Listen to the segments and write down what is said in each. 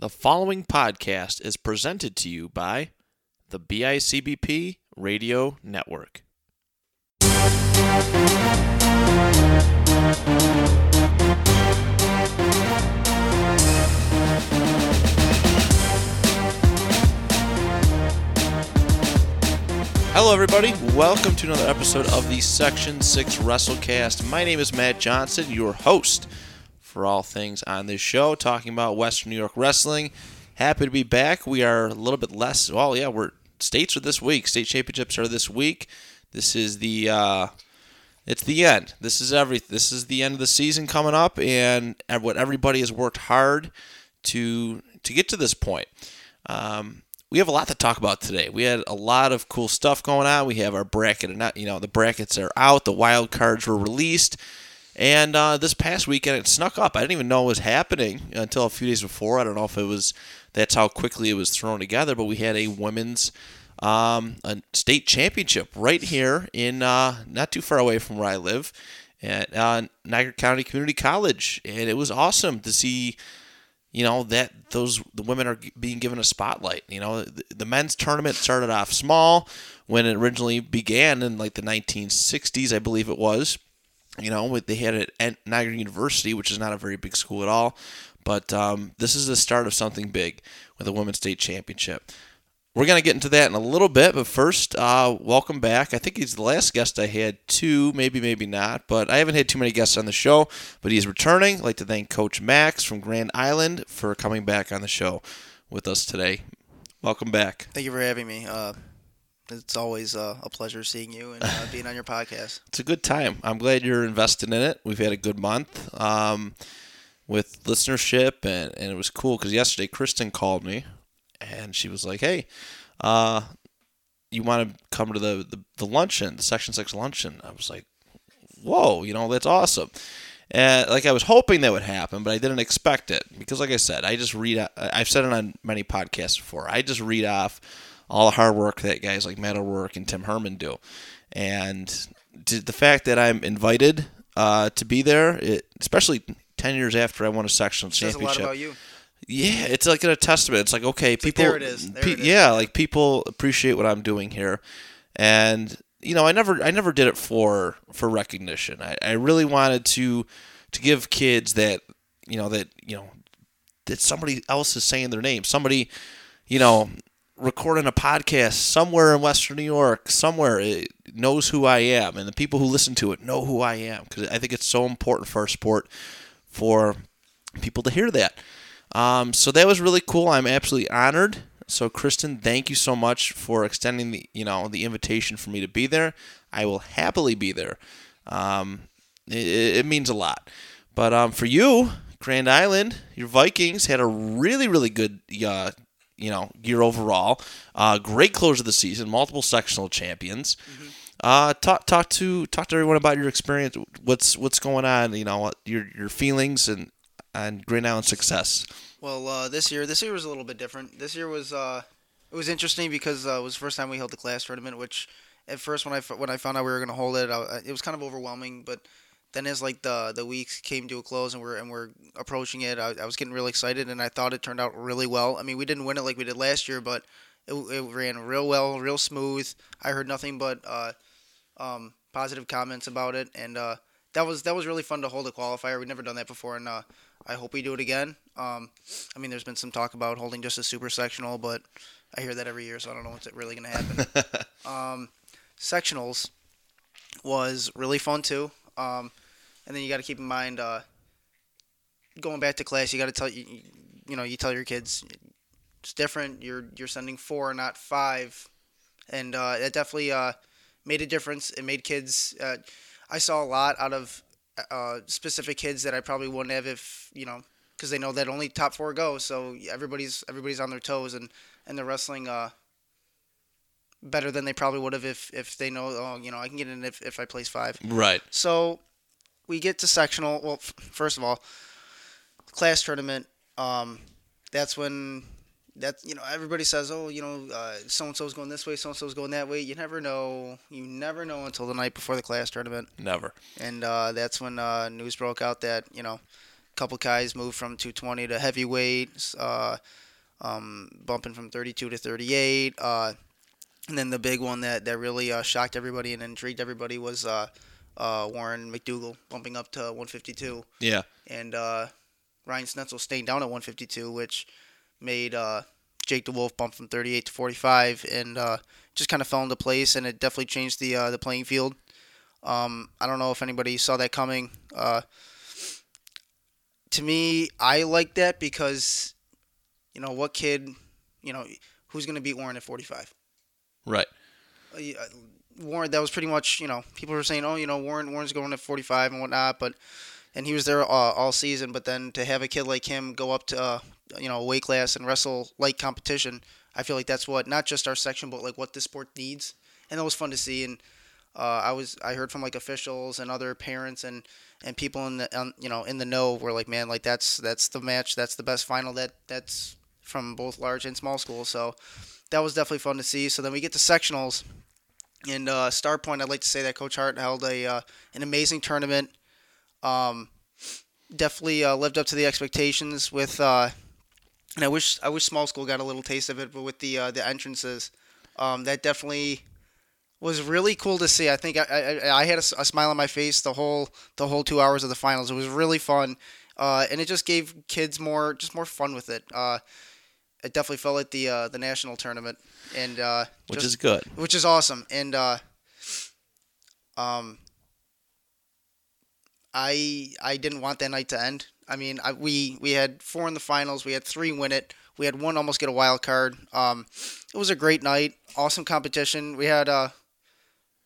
The following podcast is presented to you by the BICBP Radio Network. Hello, everybody. Welcome to another episode of the Section 6 WrestleCast. My name is Matt Johnson, your host for all things on this show, talking about Western New York wrestling. Happy to be back. We are a little bit less. Well, yeah, we're states are this week. State championships are this week. This is the uh, it's the end. This is every. This is the end of the season coming up, and what everybody has worked hard to to get to this point. Um, we have a lot to talk about today. We had a lot of cool stuff going on. We have our bracket, and you know the brackets are out. The wild cards were released. And uh, this past weekend, it snuck up. I didn't even know it was happening until a few days before. I don't know if it was that's how quickly it was thrown together, but we had a women's um, a state championship right here in uh, not too far away from where I live at uh, Niagara County Community College, and it was awesome to see. You know that those the women are being given a spotlight. You know the, the men's tournament started off small when it originally began in like the 1960s, I believe it was you know, they had it at Niagara University, which is not a very big school at all. But um, this is the start of something big with a women's state championship. We're going to get into that in a little bit, but first, uh, welcome back. I think he's the last guest I had two, maybe, maybe not, but I haven't had too many guests on the show, but he's returning. I'd like to thank Coach Max from Grand Island for coming back on the show with us today. Welcome back. Thank you for having me. Uh, it's always uh, a pleasure seeing you and uh, being on your podcast. It's a good time. I'm glad you're invested in it. We've had a good month um, with listenership, and, and it was cool because yesterday Kristen called me and she was like, hey, uh, you want to come to the, the, the luncheon, the Section 6 luncheon? I was like, whoa, you know, that's awesome. And like I was hoping that would happen, but I didn't expect it because, like I said, I just read. I've said it on many podcasts before. I just read off all the hard work that guys like Matt O'Rourke and Tim Herman do. And the fact that I'm invited uh, to be there, it, especially 10 years after I won a sectional championship. Yeah, it's like a testament. It's like okay, it's people. Like there it is. There pe- it is. Yeah, like people appreciate what I'm doing here, and you know, I never, I never did it for for recognition. I, I really wanted to to give kids that you know that you know that somebody else is saying their name. Somebody, you know, recording a podcast somewhere in Western New York, somewhere it knows who I am, and the people who listen to it know who I am because I think it's so important for our sport for people to hear that. Um, so that was really cool. I'm absolutely honored. So Kristen, thank you so much for extending the you know the invitation for me to be there. I will happily be there. Um, it, it, means a lot. But um, for you, Grand Island, your Vikings had a really really good uh, you know year overall. Uh, great close of the season, multiple sectional champions. Mm-hmm. Uh, talk talk to talk to everyone about your experience. What's what's going on? You know your your feelings and and Grand Island success. Well, uh, this year this year was a little bit different. This year was uh, it was interesting because uh, it was the first time we held the class tournament. Which at first when I when I found out we were going to hold it, I, it was kind of overwhelming. But then as like the the weeks came to a close and we're and we're approaching it, I, I, was getting really excited and I thought it turned out really well. I mean, we didn't win it like we did last year, but it, it ran real well, real smooth. I heard nothing but uh, um, positive comments about it, and uh, that was that was really fun to hold a qualifier. We've never done that before, and uh, I hope we do it again. Um, I mean, there's been some talk about holding just a super sectional, but I hear that every year, so I don't know what's really going to happen. um, sectionals was really fun too. Um, and then you got to keep in mind uh, going back to class. You got to tell you, you know, you tell your kids it's different. You're you're sending four, not five, and uh, it definitely uh, made a difference. It made kids. Uh, I saw a lot out of uh, specific kids that I probably wouldn't have if you know because they know that only top four go. So everybody's everybody's on their toes and and they're wrestling uh, better than they probably would have if if they know oh you know I can get in if if I place five. Right. So we get to sectional. Well, f- first of all, class tournament. Um, that's when that you know everybody says, oh, you know, so and so's going this way, so and so's going that way. You never know. You never know until the night before the class tournament. Never. And uh, that's when uh, news broke out that you know a couple guys moved from 220 to heavyweight, uh, um, bumping from 32 to 38. Uh, and then the big one that, that really uh, shocked everybody and intrigued everybody was uh, uh, Warren McDougal bumping up to 152. Yeah. And uh, Ryan Snetzel staying down at 152, which made uh, Jake DeWolf bump from 38 to 45, and uh, just kind of fell into place, and it definitely changed the uh, the playing field. Um, I don't know if anybody saw that coming. Uh, to me, I like that because, you know, what kid, you know, who's going to beat Warren at 45? Right. Warren, that was pretty much, you know, people were saying, oh, you know, Warren, Warren's going at 45 and whatnot, but, and he was there uh, all season, but then to have a kid like him go up to, uh, you know, weight class and wrestle light competition, I feel like that's what, not just our section, but like what this sport needs. And that was fun to see. And, uh, I was, I heard from like officials and other parents and, and people in the, um, you know, in the know were like, man, like that's, that's the match. That's the best final that that's from both large and small schools. So that was definitely fun to see. So then we get to sectionals and uh, Starpoint, I'd like to say that Coach Hart held a uh, an amazing tournament. Um, definitely uh, lived up to the expectations with, uh, and I wish I wish small school got a little taste of it, but with the uh, the entrances, um, that definitely was really cool to see. I think I, I, I had a, a, smile on my face the whole the whole two hours of the finals. It was really fun, uh, and it just gave kids more just more fun with it it definitely felt like the uh, the national tournament, and uh, which just, is good, which is awesome. And uh, um, I I didn't want that night to end. I mean, I, we we had four in the finals. We had three win it. We had one almost get a wild card. Um, it was a great night. Awesome competition. We had uh,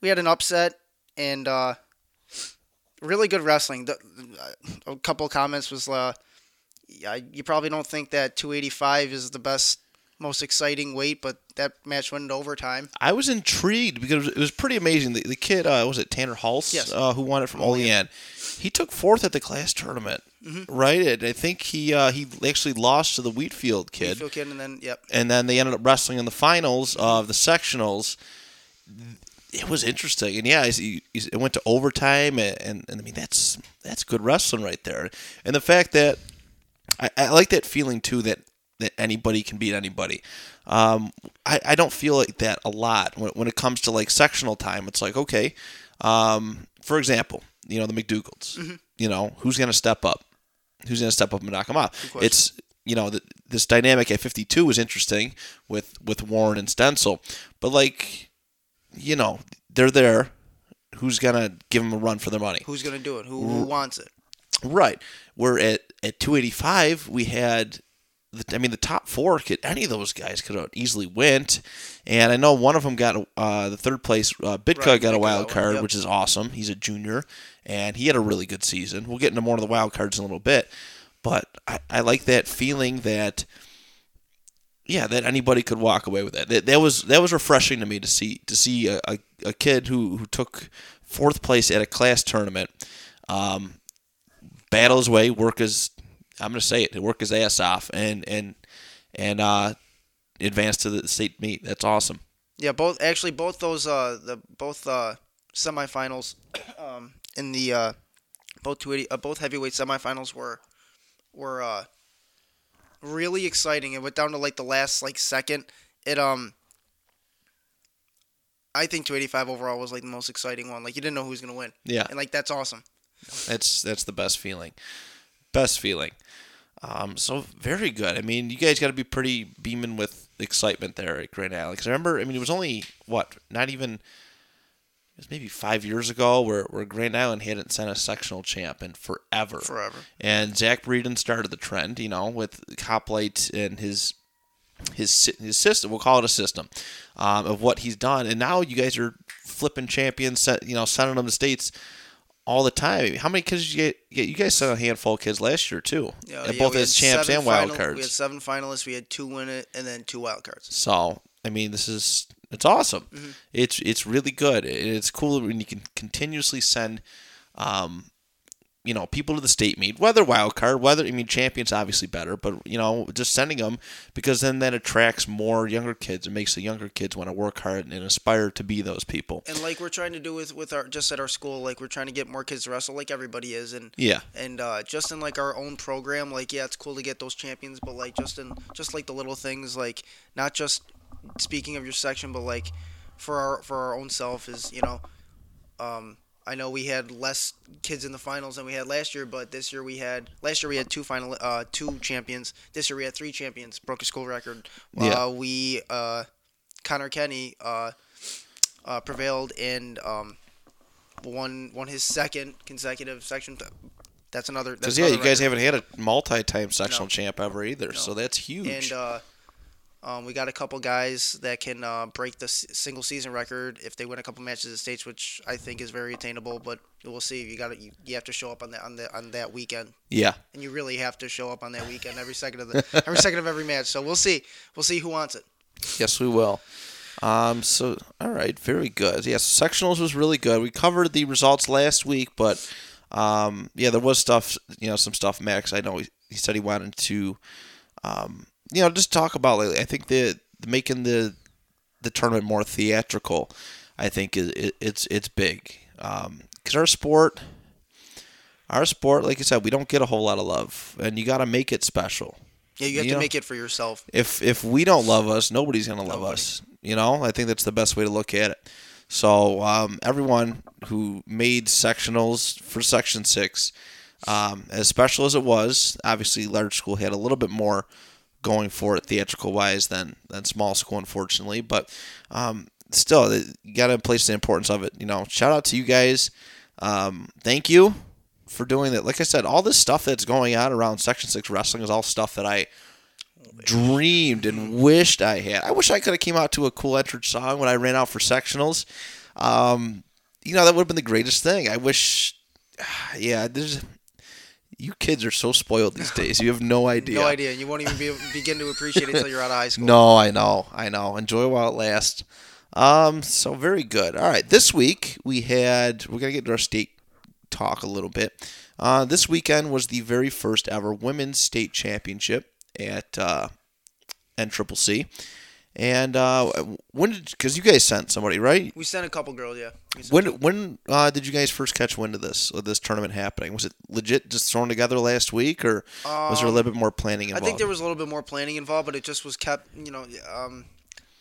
we had an upset and uh, really good wrestling. The, a couple comments was uh, you probably don't think that 285 is the best, most exciting weight, but that match went into overtime. I was intrigued because it was pretty amazing. The, the kid, uh, was it Tanner Hulse, yes. uh, who won it from Olean? He took fourth at the class tournament, mm-hmm. right? And I think he uh, he actually lost to the Wheatfield kid. Wheatfield kid, and then yep. And then they ended up wrestling in the finals of the sectionals. It was interesting, and yeah, it went to overtime, and, and, and I mean that's that's good wrestling right there. And the fact that I, I like that feeling too that that anybody can beat anybody. Um, I, I don't feel like that a lot when, when it comes to like sectional time. It's like okay, um, for example, you know the McDougals. Mm-hmm. You know who's going to step up? Who's going to step up and knock them out? It's you know the, this dynamic at 52 is interesting with with Warren and Stencil, but like you know they're there. Who's gonna give them a run for their money? Who's gonna do it? Who, who wants it? Right. We're at at 285, we had I mean, the top four could any of those guys could have easily went, and I know one of them got uh, the third place. Uh, Bitka right, got a wild card, yep. which is awesome. He's a junior, and he had a really good season. We'll get into more of the wild cards in a little bit, but I, I like that feeling that yeah, that anybody could walk away with that. That, that was that was refreshing to me to see to see a, a, a kid who who took fourth place at a class tournament. Um, battle his way, work his I'm gonna say it, work his ass off, and and and uh, advance to the state meet. That's awesome. Yeah, both actually both those uh the both uh semifinals um in the uh both 280 uh, both heavyweight semifinals were were uh really exciting. It went down to like the last like second. It um I think 285 overall was like the most exciting one. Like you didn't know who was gonna win. Yeah, and like that's awesome. That's that's the best feeling. Best feeling. Um, so very good. I mean, you guys got to be pretty beaming with excitement there at Grand Island. Because I remember, I mean, it was only what, not even, it was maybe five years ago where, where Grand Island hadn't sent a sectional champ in forever. Forever. And Zach Breeden started the trend, you know, with Hoplite and his his his system. We'll call it a system um, of what he's done. And now you guys are flipping champions, you know, sending them to states all the time. How many kids did you get? you guys sent a handful of kids last year too, yeah, yeah, both as champs and wild final, cards. We had seven finalists. We had two win it, and then two wild cards. So I mean, this is it's awesome. Mm-hmm. It's it's really good. It's cool when you can continuously send um, you know people to the state meet, whether wild card, whether I mean champions obviously better, but you know just sending them because then that attracts more younger kids. and makes the younger kids want to work hard and aspire to be those people. And like we're trying to do with with our just at our school, like we're trying to get more kids to wrestle, like everybody is, and Yeah, and uh, just in like our own program, like yeah, it's cool to get those champions, but like just in just like the little things, like not just speaking of your section, but like for our for our own self is you know, um, I know we had less kids in the finals than we had last year, but this year we had last year we had two final uh, two champions. This year we had three champions, broke a school record. Yeah. Uh, we uh, Connor Kenny uh, uh, prevailed and um, won won his second consecutive section. That's another. That's because yeah, you guys record. haven't had a multi-time sectional No. champ ever either, No. so that's huge. And uh, um, we got a couple guys that can uh, break the s- single season record if they win a couple matches at states, which I think is very attainable. But we'll see. You got you, you have to show up on that on the on that weekend, yeah, and you really have to show up on that weekend every second of the every second of every match. So we'll see. We'll see who wants it. yes, we will. Um, so all right, very good. Yes, sectionals was really good. We covered the results last week, but um, yeah, there was stuff. You know, some stuff. Max, I know he, he said he wanted to, um, you know, just talk about lately. I think the making the the tournament more theatrical. I think is it, it's it's big because our sport, our sport, like you said, we don't get a whole lot of love, and you got to make it special. Yeah, you have You to know- make it for yourself. if if we don't love us, nobody's gonna love Nobody. us. You know, I think that's the best way to look at it. So um, everyone who made sectionals for Section Six, um, as special as it was, obviously large school had a little bit more going for it theatrical wise than than small school, unfortunately. But um, still, you got to place the importance of it. You know, shout out to you guys. Um, thank you for doing that. Like I said, all this stuff that's going on around Section Six wrestling is all stuff that I dreamed and wished I had. I wish I could have came out to a cool entrance song when I ran out for sectionals. Um, you know, that would have been the greatest thing. I wish. Yeah, there's. You kids are so spoiled these days. You have no idea. No idea. You won't even be, begin to appreciate it until you're out of high school. No, I know, I know. Enjoy while it lasts. Um, so very good. All right, this week we had we're gonna get to our state talk a little bit. Uh, this weekend was the very first ever women's state championship at uh, NCCC, and uh, when did because you guys sent somebody right? We sent a couple girls. Yeah. When when uh, did you guys first catch wind of this of this tournament happening? Was it legit just thrown together last week, or was there a little bit more planning Um, I think there was a little bit more planning involved, but it just was kept. You know, um,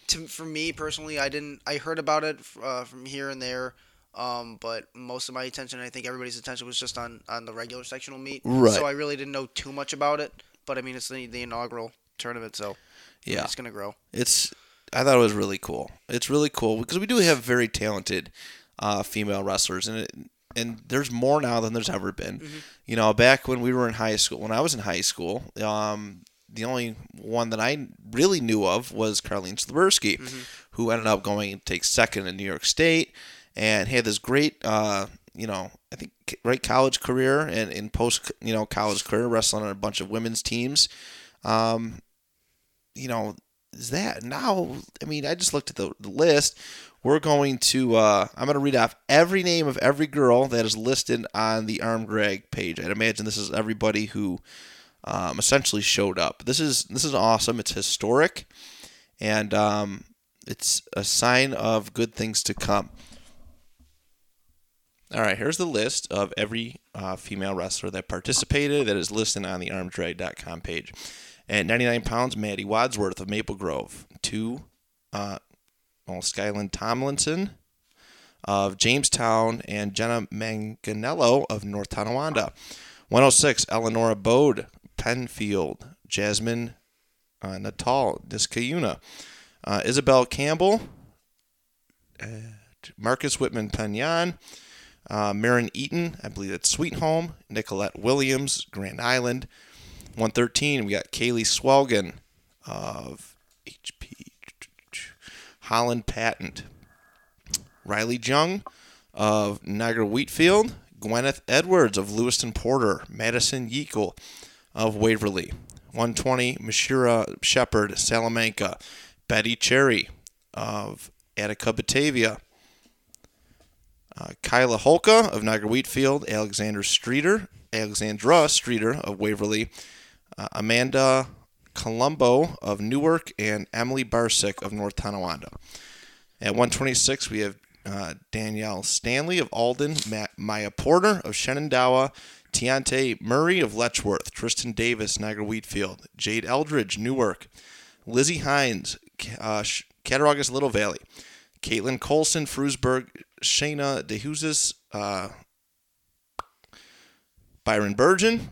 to for me personally, I didn't. I heard about it uh, from here and there, um, but most of my attention, I think everybody's attention, was just on on the regular sectional meet. Right. So I really didn't know too much about it. But I mean, it's the, the inaugural tournament, so yeah, it's gonna grow. it's I thought it was really cool. It's really cool because we do have very talented uh, female wrestlers, and it, and there's more now than there's ever been. You know, back when we were in high school, when I was in high school, um, the only one that I really knew of was Carlene Slaversky, who ended up going to take second in New York State, and had this great, uh, you know, I think right college career and in post, you know, college career wrestling on a bunch of women's teams. Um, you know, is that now? I mean, I just looked at the, the list. We're going to. Uh, I'm going to read off every name of every girl that is listed on the arm drag page. I'd imagine this is everybody who um, essentially showed up. This is this is awesome. It's historic, and um, it's a sign of good things to come. All right, here's the list of every uh, female wrestler that participated that is listed on the armdrag.com page. At 99 pounds, Maddie Wadsworth of Maple Grove. Two, uh, well, Skyland Tomlinson of Jamestown and Jenna Manganello of North Tonawanda. 106, Eleonora Bode, Penfield. Jasmine uh, Natal, Niskayuna. Uh, Isabel Campbell, uh, Marcus Whitman Penn Yan. Uh, Marin Eaton, I believe that's Sweet Home. Nicolette Williams, Grand Island. 113, we got Kaylee Swelgen of HP. Holland Patent. Riley Jung of Niagara Wheatfield. Gwyneth Edwards of Lewiston Porter. Madison Yeakel of Waverly. 120, Mashira Shepard, Salamanca. Betty Cherry of Attica Batavia. Uh, Kyla Holka of Niagara Wheatfield, Alexander Streeter, Alexandra Streeter of Waverly, uh, Amanda Colombo of Newark, and Emily Barsick of North Tonawanda. At 126, we have uh, Danielle Stanley of Alden, Ma- Maya Porter of Shenandoah, Tiante Murray of Letchworth, Tristan Davis, Niagara Wheatfield, Jade Eldridge, Newark, Lizzie Hines, uh, Little Valley, Caitlin Colson, Frewsburg, Shayna DeHusis, uh, Byron-Bergen,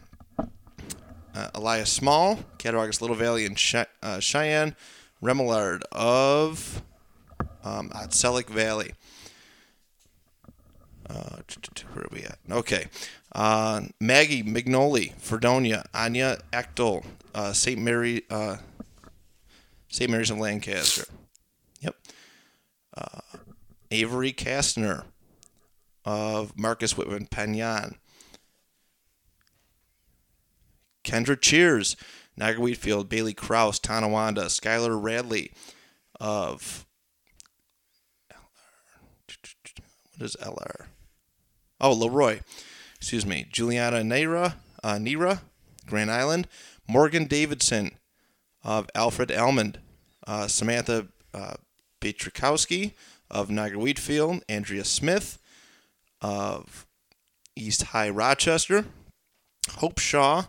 uh, Elias Small, Cattaraugus Little Valley, and uh, Cheyenne Remillard of um, Valley. Uh, where are we at? Okay. Uh, Maggie Mignoli, Fredonia, Anya Echtel, uh, St. Mary, uh, St. Mary's of Lancaster. Yep. Uh, Avery Kastner of Marcus Whitman Penn Yan. Kendra Cheers, Niagara Wheatfield, Bailey Kraus, Tonawanda, Skylar Radley of what is LR? Oh, Leroy. Excuse me. Juliana Nera, uh, Nera, Grand Island. Morgan Davidson of Alfred Almond. Uh, Samantha uh, Beatrikowski of Niagara Wheatfield. Andrea Smith of East High Rochester. Hope Shaw,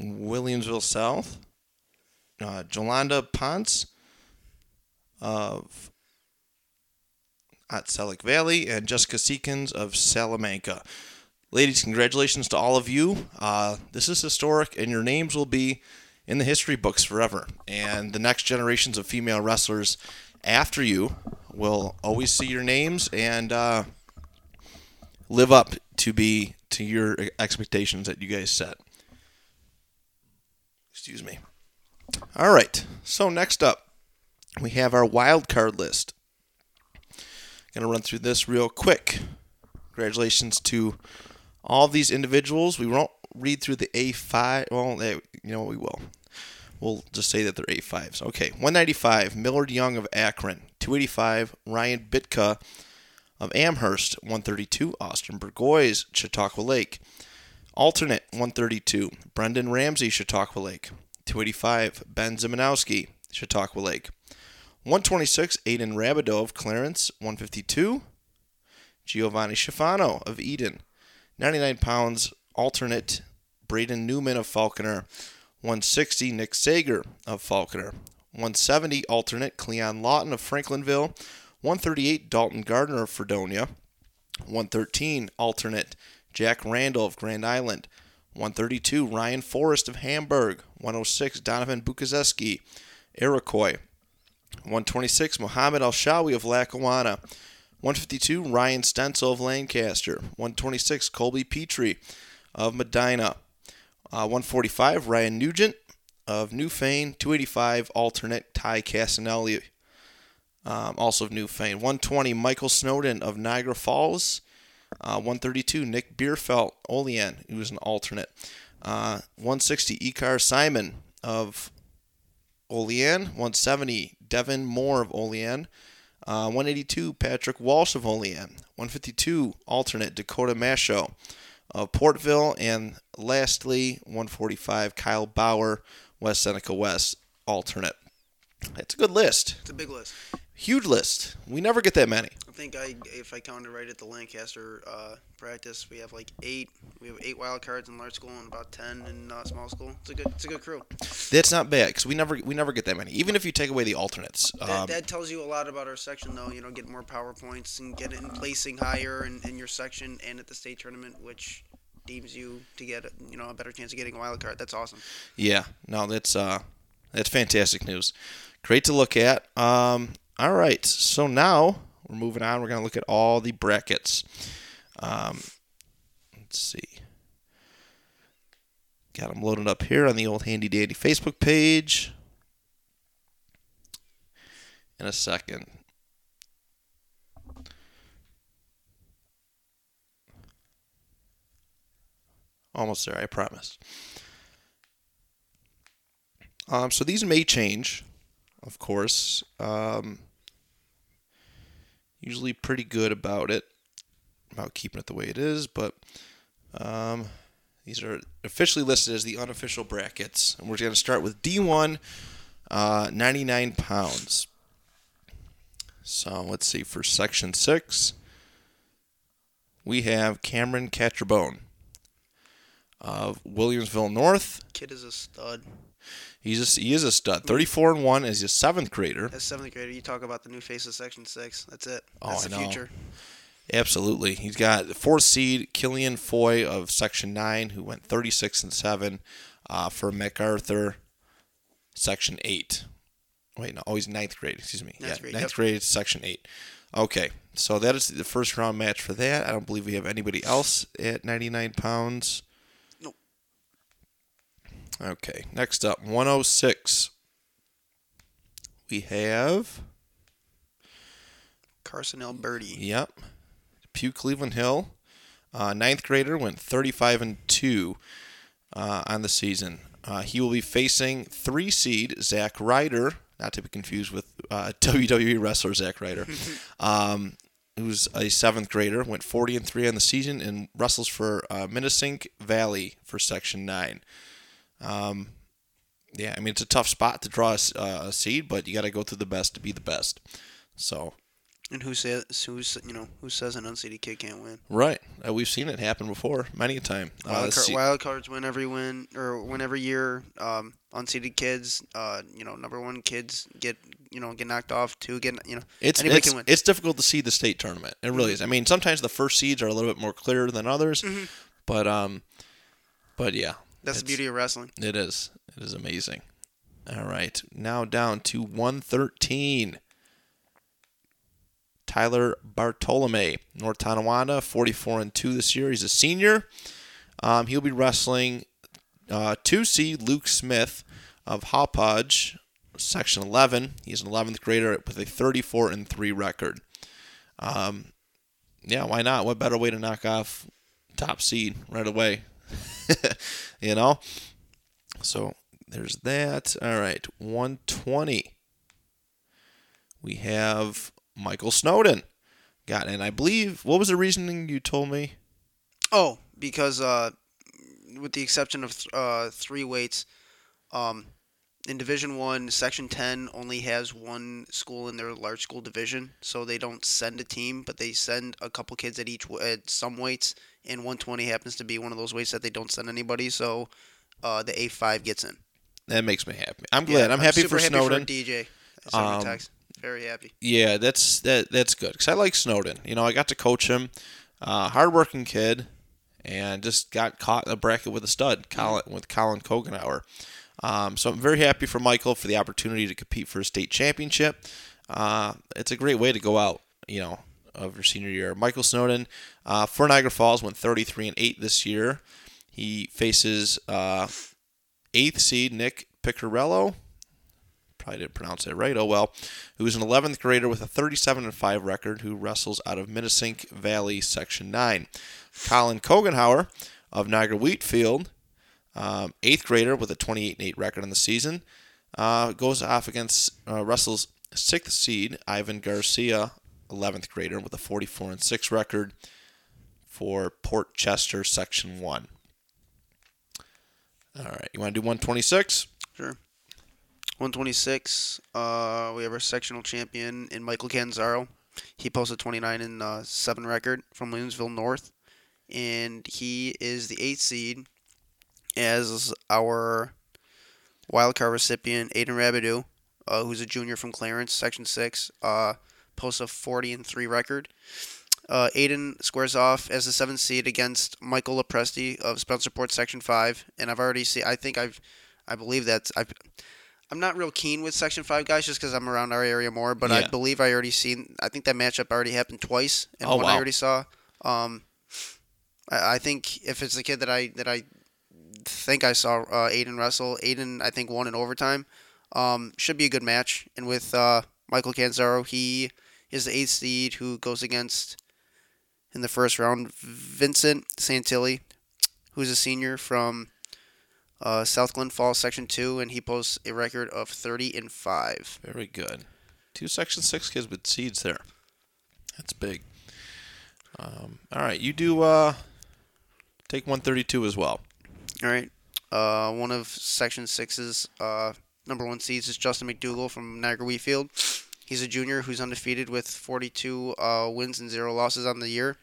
Williamsville South. Uh, Jolanda Ponce of at Selleck Valley, and Jessica Seekins of Salamanca. Ladies, congratulations to all of you. Uh, this is historic, and your names will be in the history books forever. And the next generations of female wrestlers after you will always see your names and uh, live up to be to your expectations that you guys set. Excuse me. All right. So next up, we have our wild card list. Going to run through this real quick. Congratulations to all these individuals. We won't read through the A5. Well, eh, you know? We will. We'll just say that they're A5s. Okay. 195, Millard Young of Akron. 285, Ryan Bitka of Amherst. 132, Austin Burgoyes, Chautauqua Lake. Alternate 132, Brendan Ramsey, Chautauqua Lake. 285, Ben Zimanowski, Chautauqua Lake. 126, Aiden Rabideau of Clarence. 152, Giovanni Schifano of Eden. 99 pounds, alternate, Braden Newman of Falconer. 160, Nick Sager of Falconer. 170, alternate, Cleon Lawton of Franklinville. 138, Dalton Gardner of Fredonia. 113, alternate, Jack Randall of Grand Island. 132, Ryan Forrest of Hamburg. 106, Donovan Bukazeski, Iroquois. 126, Mohammed Al Shawi of Lackawanna. 152, Ryan Stencil of Lancaster. 126, Colby Petrie of Medina. Uh, 145, Ryan Nugent of Newfane. 285, alternate, Ty Casanelli, um, also of Newfane. 120, Michael Snowden of Niagara Falls. Uh, 132, Nick Bierfeld, Olean, who was an alternate. Uh, 160, Ikar Simon of Olean. 170, Devin Moore of Olean. Uh, 182, Patrick Walsh of Olean. 152, alternate, Dakota Masho of Portville. And lastly, 145, Kyle Bauer, West Seneca West, alternate. It's a good list. It's a big list. Huge list. We never get that many. I think I, if I counted right at the Lancaster uh, practice, we have like eight. We have eight wild cards in large school and about ten in uh, small school. It's a good, it's a good crew. That's not bad because we never we never get that many. Even if you take away the alternates. That, Um, that tells you a lot about our section, though. You know, get more power points and get it in placing higher in, in your section and at the state tournament, which deems you to get you know a better chance of getting a wild card. That's awesome. yeah, no, that's uh, that's fantastic news. Great to look at. Um, all right, so now we're moving on. We're gonna look at all the brackets. Um, let's see. Got them loaded up here on the old handy dandy Facebook page. In a second. Almost there, I promise. Um, so these may change, of course. Um, usually pretty good about it, about keeping it the way it is. But um, these are officially listed as the unofficial brackets, and we're going to start with D1, uh, 99 pounds. So let's see for section six, we have Cameron Catcherbone of Williamsville North. Kid is a stud. He's a, he is a stud. 34 and 1 as a seventh grader. As seventh grader, you talk about the new face of Section Six. That's it. Oh, That's I the know. future. Absolutely. He's got the fourth seed, Killian Foy of Section 9, who went 36 and 7 uh, for MacArthur, Section 8. Wait, no. Oh, he's ninth grade. Excuse me. Ninth yeah, grade, ninth yep. grade, Section 8. Okay. So that is the first round match for that. I don't believe we have anybody else at 99 pounds. Okay. Next up, 106. We have. Carson Alberti. Yep. Pew Cleveland Hill. Uh, ninth grader went 35 and 2 uh, on the season. Uh, he will be facing three seed Zach Ryder, not to be confused with uh, WWE wrestler Zach Ryder, um, who's a seventh grader, went 40 and 3 on the season, and wrestles for uh, Minisink Valley for Section 9. Um, yeah, I mean, it's a tough spot to draw a, uh, a seed, but you got to go through the best to be the best. So, And who says who's you know who says an unseeded kid can't win? Right. Uh, we've seen it happen before, many a time. Uh, Wild, card, wild cards win every win or win every year. Um, unseeded kids, uh, you know, number one kids get you know get knocked off. Two get you know it's anybody it's, can win. it's difficult to see the state tournament. It really is. I mean, sometimes the first seeds are a little bit more clear than others, Mhm. but um, but yeah, That's the beauty of wrestling. It is. It is amazing. All right, now down to 113. Tyler Bartolome, North Tonawanda, 44 and 2 this year. He's a senior. Um, he'll be wrestling uh, 2C Luke Smith of Hauppauge, Section 11. He's an 11th grader with a 34 and 3 record. Um, yeah, why not? What better way to knock off top seed right away? you know? So there's that. All right, 120. We have Michael Snowden. Got and I believe what was the reasoning you told me? Oh, because uh, with the exception of th- uh, three weights, um, in Division One, Section Ten only has one school in their large school division, so they don't send a team, but they send a couple kids at each at some weights, and 120 happens to be one of those weights that they don't send anybody, so uh, the A5 gets in. That makes me happy. I'm glad. I'm, happy super for happy Snowden. For DJ, I sent him a Um. Very happy. Yeah, that's that that's good because I like Snowden. You know, I got to coach him, uh, hardworking kid, and just got caught in a bracket with a stud, Colin with Colin Kogenauer. Um, so I'm very happy for Michael for the opportunity to compete for a state championship. Uh, it's a great way to go out, you know, of your senior year. Michael Snowden uh, for Niagara Falls went 33 and 8 this year. He faces uh, eighth seed Nick Picarello. Probably didn't pronounce it right. Oh well. Who's an 11th grader with a 37 and 5 record who wrestles out of Minisink Valley Section 9. Colin Kogenhauer of Niagara Wheatfield, um, 8th grader with a 28 8 record in the season, uh, goes off against uh, wrestles 6th seed Ivan Garcia, 11th grader with a 44 and 6 record for Port Chester Section 1. All right, you want to do 126? Sure. 126. Uh, we have our sectional champion in Michael Canzaro. He posted 29 and uh, seven record from Williamsville North, and he is the eighth seed. As our wild card recipient, Aiden Rabideau, uh, who's a junior from Clarence, Section Six, uh, posts a 40 and three record. Uh, Aiden squares off as the seventh seed against Michael Lepresti of Spencerport Section Five, and I've already seen. I think I've, I believe that I've. I'm not real keen with Section Five guys just because I'm around our area more, but I believe I already seen. I think that matchup already happened twice, and Oh, one I already saw. Um, I, I think if it's the kid that I that I think I saw uh, Aiden wrestle, Aiden I think won in overtime. Um, should be a good match, and with uh, Michael Canzaro, he is the eighth seed who goes against in the first round Vincent Santilli, who's a senior from uh, South Glen Falls Section Two, and he posts a record of thirty and five. Very good. Two Section 6 kids with seeds there. That's big. Um, all right, you do uh, take 132 as well. All right. Uh, one of Section 6's uh, number one seeds is Justin McDougal from Niagara Wheatfield. He's a junior who's undefeated with 42 uh, wins and zero losses on the year.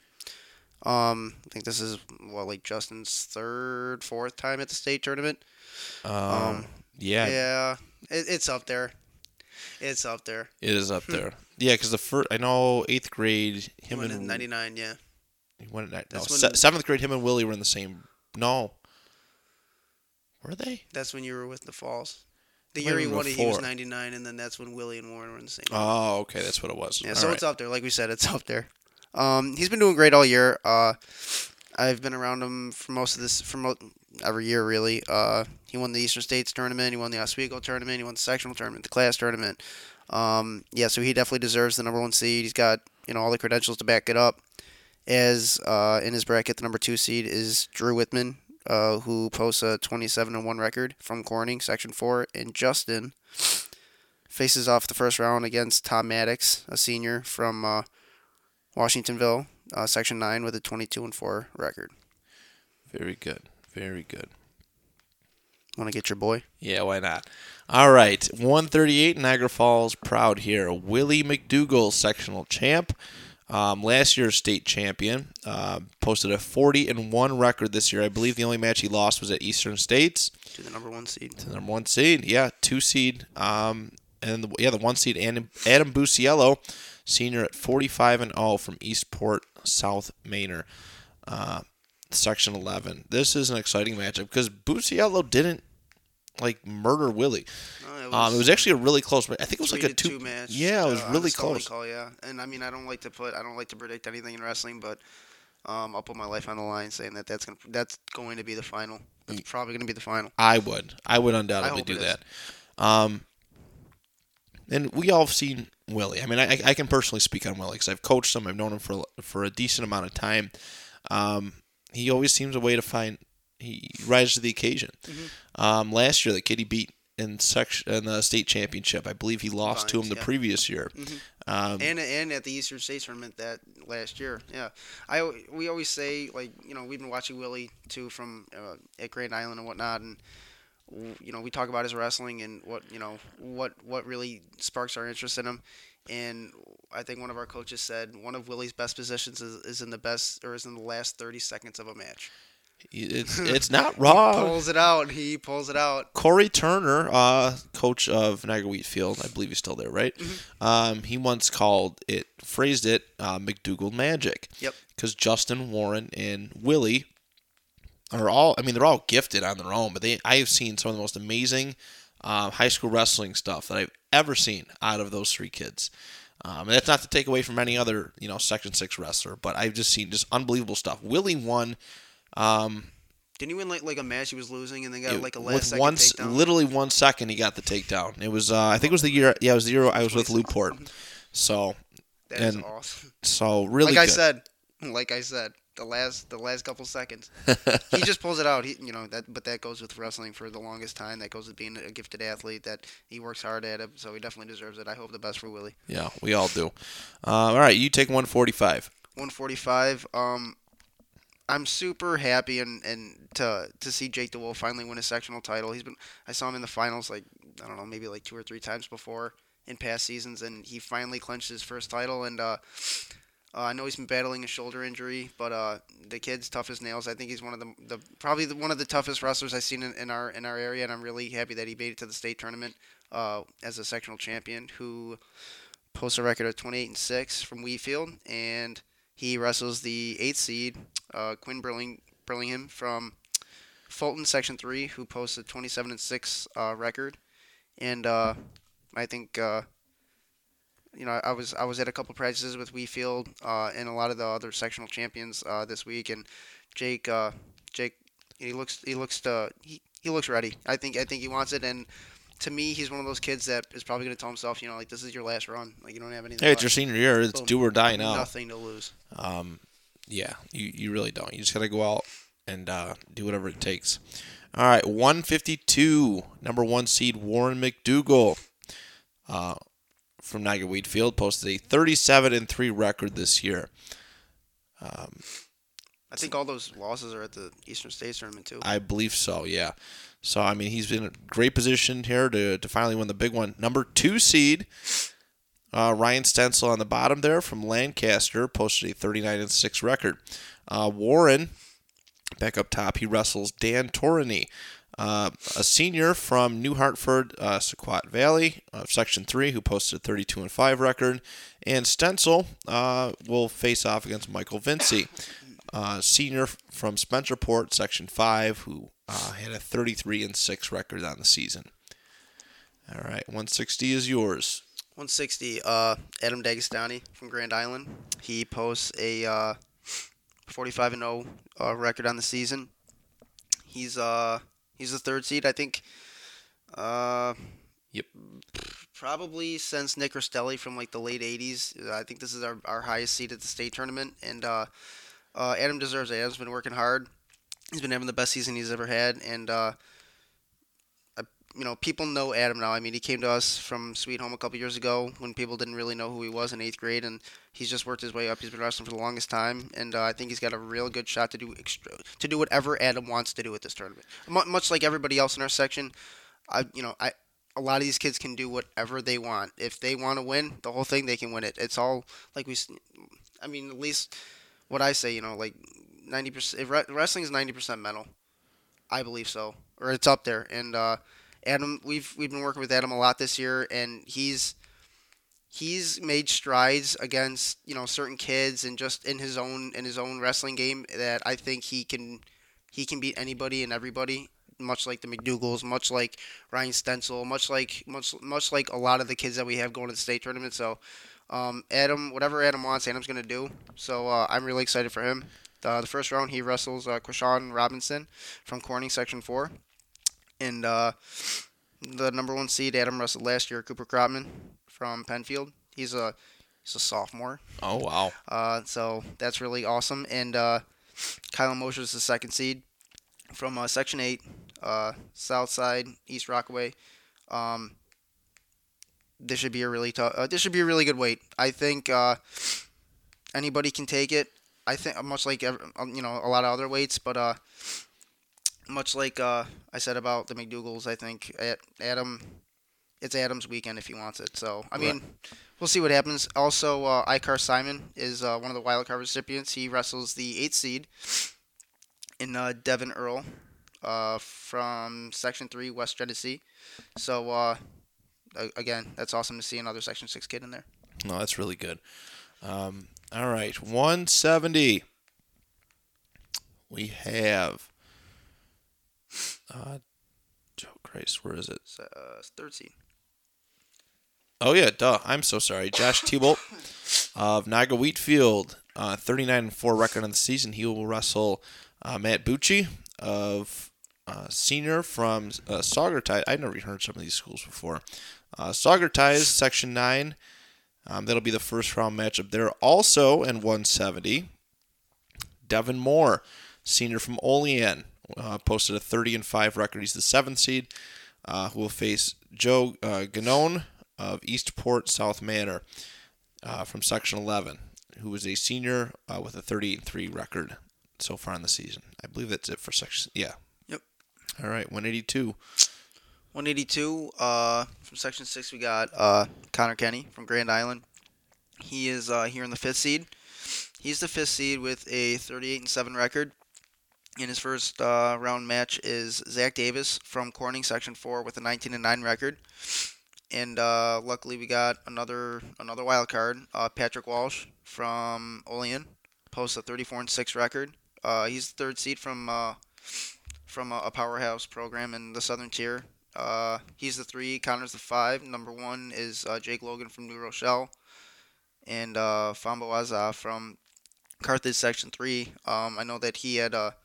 Um, I think this is well, like Justin's third, fourth time at the state tournament. Um, yeah, Yeah, it, it's up there. It's up there. it is up there. Yeah, because the first I know eighth grade him and '99. Yeah, he went in, no, se- seventh grade him and Willie were in the same. No, were they? that's when you were with the Falls. The year he won it, he was 99, and then that's when Willie and Warren were in the same. Oh, okay, that's what it was. Yeah, All so right. it's up there. Like we said, it's up there. Um, he's been doing great all year. Uh, I've been around him for most of this, for mo- every year really. Uh, he won the Eastern States tournament. He won the Oswego tournament. He won the sectional tournament, the class tournament. Um, yeah, so he definitely deserves the number one seed. He's got you know all the credentials to back it up. As uh, in his bracket, the number two seed is Drew Whitman, uh, who posts a 27 and one record from Corning, Section Four, and Justin faces off the first round against Tom Maddox, a senior from uh, Washingtonville, uh, Section 9, with a 22 and 4 record. Very good. Very good. Want to get your boy? Yeah, why not? All right, 138 Niagara Falls, proud here. Willie McDougal, sectional champ, um, last year's state champion, uh, posted a 40 and one record this year. I believe the only match he lost was at Eastern States, To the number one seed. To the number one seed. Yeah, two seed. Um, and the, yeah, the one seed Adam, Adam Buciello, senior at 45 and 0 from Eastport, South Manor, uh, section 11. This is an exciting matchup because Buciello didn't like murder Willie. No, it Um, it was actually a really close. I think it was like a to two. match. Yeah, it was uh, really close. Call, yeah, and I mean, I don't like to put, I don't like to predict anything in wrestling, but um, I'll put my life on the line saying that that's gonna, that's going to be the final. It's probably going to be the final. I would. I would undoubtedly hope do that. Um, and we all have seen Willie. I mean, I, I can personally speak on Willie because I've coached him. I've known him for for a decent amount of time. Um, he always seems a way to find. He rises to the occasion. Mm-hmm. Um, last year, the kid he beat in section in the state championship, I believe he lost to him the yeah. previous year. Mhm. Um, and and at the Eastern State tournament that last year. Yeah, I we always say like you know we've been watching Willie too from uh, at Grand Island and whatnot, and you know we talk about his wrestling and what you know what what really sparks our interest in him. And I think one of our coaches said one of Willie's best positions is, is in the best or is in the last thirty seconds of a match. It's it's not He pulls it out. He pulls it out. Corey Turner, uh, coach of Niagara Wheatfield, I believe he's still there, right? Mm-hmm. Um, he once called it, phrased it, uh, McDougal magic. Yep. Because Justin, Warren, and Willie are all, I mean, they're all gifted on their own, but they, I have seen some of the most amazing um, high school wrestling stuff that I've ever seen out of those three kids. Um, and that's not to take away from any other, you know, Section Six wrestler, but I've just seen just unbelievable stuff. Willie won um, Didn't he win like like a match he was losing and then got it- like a last with second one, takedown? literally one second, he got the takedown. It was, uh, I think it was the year, yeah, it was the year I was with 26. So, That is and awesome. so really like I said, like I said, the last the last couple seconds, he just pulls it out. He, you know that, but that goes with wrestling for the longest time. That goes with being a gifted athlete. That he works hard at it, so he definitely deserves it. I hope the best for Willie. yeah, we all do. Uh, all right, you take 145. 145. Um, I'm super happy and, and to to see Jake DeWolf finally win a sectional title. He's been I saw him in the finals like I don't know maybe like two or three times before in past seasons, and he finally clinched his first title. And uh, uh, I know he's been battling a shoulder injury, but uh, the kid's tough as nails. I think he's one of the, the probably the, one of the toughest wrestlers I've seen in, in our in our area, and I'm really happy that he made it to the state tournament uh, as a sectional champion. Who posts a record of 28 and six from Wheatfield, and he wrestles the eighth seed, uh, Quinn Burling, Burlingham from Fulton Section Three, who posts a 27 and six uh, record, and uh, I think uh, you know I was I was at a couple practices with Wheatfield uh, and a lot of the other sectional champions uh, this week, and Jake uh, Jake he looks he looks to, he, he looks ready. I think I think he wants it, and to me he's one of those kids that is probably going to tell himself, you know, like this is your last run, like you don't have anything. Hey, it's your senior year. It's Boom. do or die now. Nothing to lose. Um, yeah, you, you really don't. You just got to go out and uh, do whatever it takes. All right, 152, number one seed Warren McDougal. Uh, from Niagara Wheatfield posted a 37 and three record this year. Um, I think all those losses are at the Eastern States tournament too. I believe so. Yeah. So I mean, he's in a great position here to to finally win the big one. Number two seed. Uh, Ryan Stencil on the bottom there from Lancaster posted a 39 and 6 record. Uh, Warren, back up top, he wrestles Dan Torrini, uh, a senior from New Hartford, uh, Sauquoit Valley of Section 3, who posted a 32 and 5 record. And Stencil uh, will face off against Michael Vinci, uh, senior from Spencerport, Section 5, who uh, had a 33 and 6 record on the season. All right, 160 is yours. 160. Uh, Adam D'Agostani from Grand Island. He posts a uh, 45 and 0 uh, record on the season. He's uh he's the third seed, I think. Uh, Yep. Probably since Nick Rostelli from like the late 80s. I think this is our, our highest seed at the state tournament, and uh, Adam deserves it. Adam's been working hard. He's been having the best season he's ever had, and uh, you know, people know Adam now. I mean, he came to us from Sweet Home a couple years ago when people didn't really know who he was in eighth grade, and he's just worked his way up. He's been wrestling for the longest time, and uh, I think he's got a real good shot to do extra, to do whatever Adam wants to do at this tournament. M- much like everybody else in our section, I you know I a lot of these kids can do whatever they want. If they want to win the whole thing, they can win it. It's all like we, I mean, at least what I say, you know, like ninety percent. Wrestling is ninety percent mental. I believe so, or it's up there, and. uh Adam, we've we've been working with Adam a lot this year, and he's he's made strides against you know certain kids and just in his own in his own wrestling game that I think he can he can beat anybody and everybody. Much like the McDougalls, much like Ryan Stencil, much like much much like a lot of the kids that we have going to the state tournament. So, um, Adam, whatever Adam wants, Adam's gonna do. So uh, I'm really excited for him. The, the first round, he wrestles uh, Robinson from Corning Section Four and uh, the number one seed Adam wrestled last year, Cooper Cropman from Penfield. He's a he's a sophomore. Oh wow! Uh, so that's really awesome. And uh, Kylan Mosher is the second seed from uh, Section Eight, uh, South Side, East Rockaway. Um, this should be a really tough. Uh, this should be a really good weight. I think uh, anybody can take it. I think much like you know a lot of other weights, but uh, much like uh, I said about the McDougal's, I think Adam, it's Adam's weekend if he wants it. So I mean, right. we'll see what happens. Also, uh, Icar Simon is uh, one of the wild card recipients. He wrestles the eighth seed in uh, Devin Earl uh, from Section Three, West Genesee. So uh, again, that's awesome to see another Section Six kid in there. No, that's really good. Um, all right, 170. We have uh, Joe Christ, where is it? Uh, third seed. Oh yeah, duh. I'm so sorry. Josh Tiebolt of Niagara Wheatfield, uh, 39 and four record on the season. He will wrestle uh, Matt Bucci of uh, senior from uh, Saugerties. I've never heard some of these schools before. Uh, Saugerties, Section Nine. Um, that'll be the first round matchup there. Also in 170, Devin Moore, senior from Olean uh, posted a 30 and 5 record. He's the seventh seed, uh, who will face Joe uh, Ganone of Eastport South Manor uh, from Section 11, who is a senior uh, with a 38 and 3 record so far in the season. I believe that's it for Section. Yeah. Yep. All right, 182. 182 uh, from Section 6, we got uh, Connor Kenny from Grand Island. He is uh, here in the fifth seed. He's the fifth seed with a 38 and 7 record in his first uh, round match is Zach Davis from Corning Section Four with a 19 and 9 record, and uh, luckily we got another another wild card, uh, Patrick Walsh from Olean, posts a 34 and 6 record. Uh, he's the third seed from uh, from a, powerhouse program in the Southern Tier. Uh, he's the three, Connor's the five. Number one is Jake Logan from New Rochelle, and uh, Fambo Aza from Carthage Section Three. Um, I know that he had a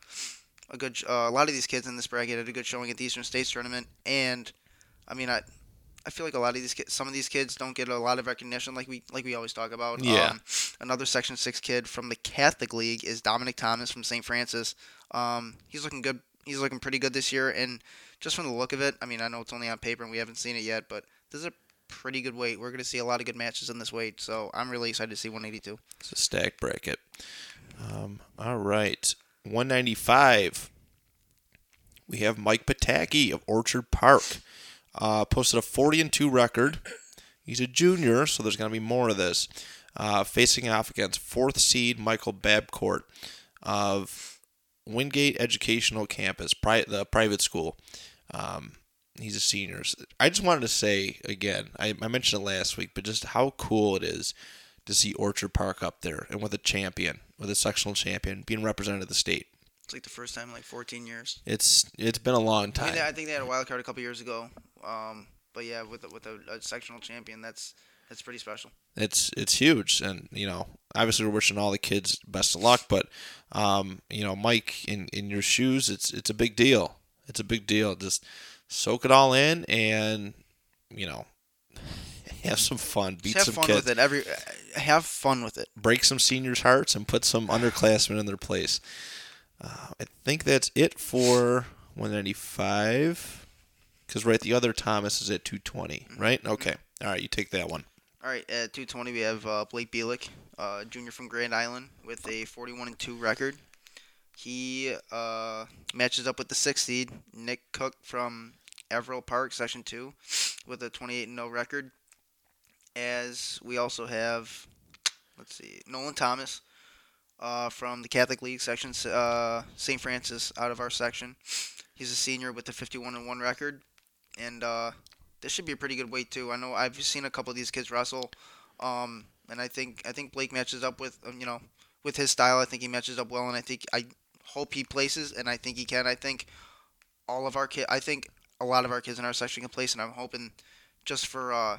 a good uh, a lot of these kids in this bracket had a good showing at the Eastern States tournament, and I mean I. I feel like a lot of these kids, some of these kids don't get a lot of recognition, like we like we always talk about. Yeah. Um, another Section Six kid from the Catholic League is Dominic Thomas from St. Francis. Um, he's looking good. He's looking pretty good this year, and just from the look of it, I mean, I know it's only on paper and we haven't seen it yet, but this is a pretty good weight. We're going to see a lot of good matches in this weight, so I'm really excited to see 182. It's a stack bracket. Um, all right, 195. We have Mike Pataki of Orchard Park. Uh, posted a 40 and 2 record. He's a junior, so there's going to be more of this. Uh, facing off against fourth seed Michael Babcourt of Wingate Educational Campus, pri- the private school. Um, he's a senior. I just wanted to say again, I, I mentioned it last week, but just how cool it is to see Orchard Park up there and with a champion, with a sectional champion being represented at the state. It's like the first time in like 14 years. It's it's been a long I, mean, time. I think they had a wild card a couple years ago. Um, but yeah, with a, with a, a sectional champion, that's that's pretty special. It's it's huge, and you know, obviously we're wishing all the kids best of luck. But um, you know, Mike, in in your shoes, it's it's a big deal. It's a big deal. Just soak it all in, and you know, have some fun, beat have some fun kids, with it. Every have fun with it. break some seniors' hearts, and put some underclassmen in their place. Uh, I think that's it for 195. Because right, the other Thomas is at 220, right? Okay, all right, you take that one. All right, at 220 we have uh, Blake Bielik, uh, junior from Grand Island, with a 41 and 2 record. He uh, matches up with the sixth seed Nick Cook from Averill Park, Section 2, with a 28 and 0 record. As we also have, let's see, Nolan Thomas uh, from the Catholic League section, uh, St. Francis, out of our section. He's a senior with a 51 and 1 record, and uh, this should be a pretty good weight too. I know I've seen a couple of these kids wrestle, um, and I think I think Blake matches up with um, you know with his style. I think he matches up well, and I think I hope he places, and I think he can. I think all of our kids, I think a lot of our kids in our section can place, and I'm hoping just for uh,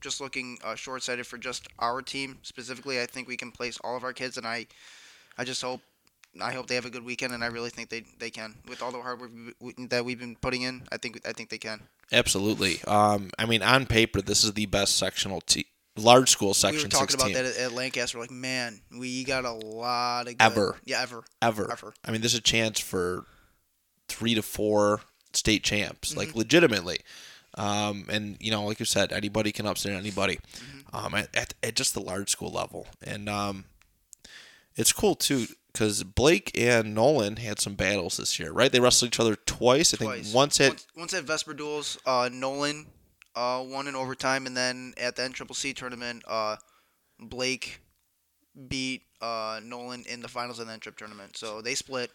just looking uh, short sighted for just our team specifically, I think we can place all of our kids, and I I just hope. I hope they have a good weekend, and I really think they, they can. With all the hard work we- that we've been putting in, I think I think they can. Absolutely. Um, I mean, on paper, this is the best sectional te- large school section. we were talking 16 about that at, at Lancaster. Like, man, we got a lot of good, Ever. Yeah, ever. ever. Ever. I mean, there's a chance for three to four state champs, like Mm-hmm. legitimately. Um, and you know, like you said, anybody can upset anybody. Mm-hmm. Um, at, at, at just the large school level, and um, it's cool too because Blake and Nolan had some battles this year, right? They wrestled each other twice. I Twice. think once at once, once at Vesper Duels, uh, Nolan uh, won in overtime, and then at the N Triple C tournament, uh, Blake beat uh, Nolan in the finals of the N Trip tournament. So they split.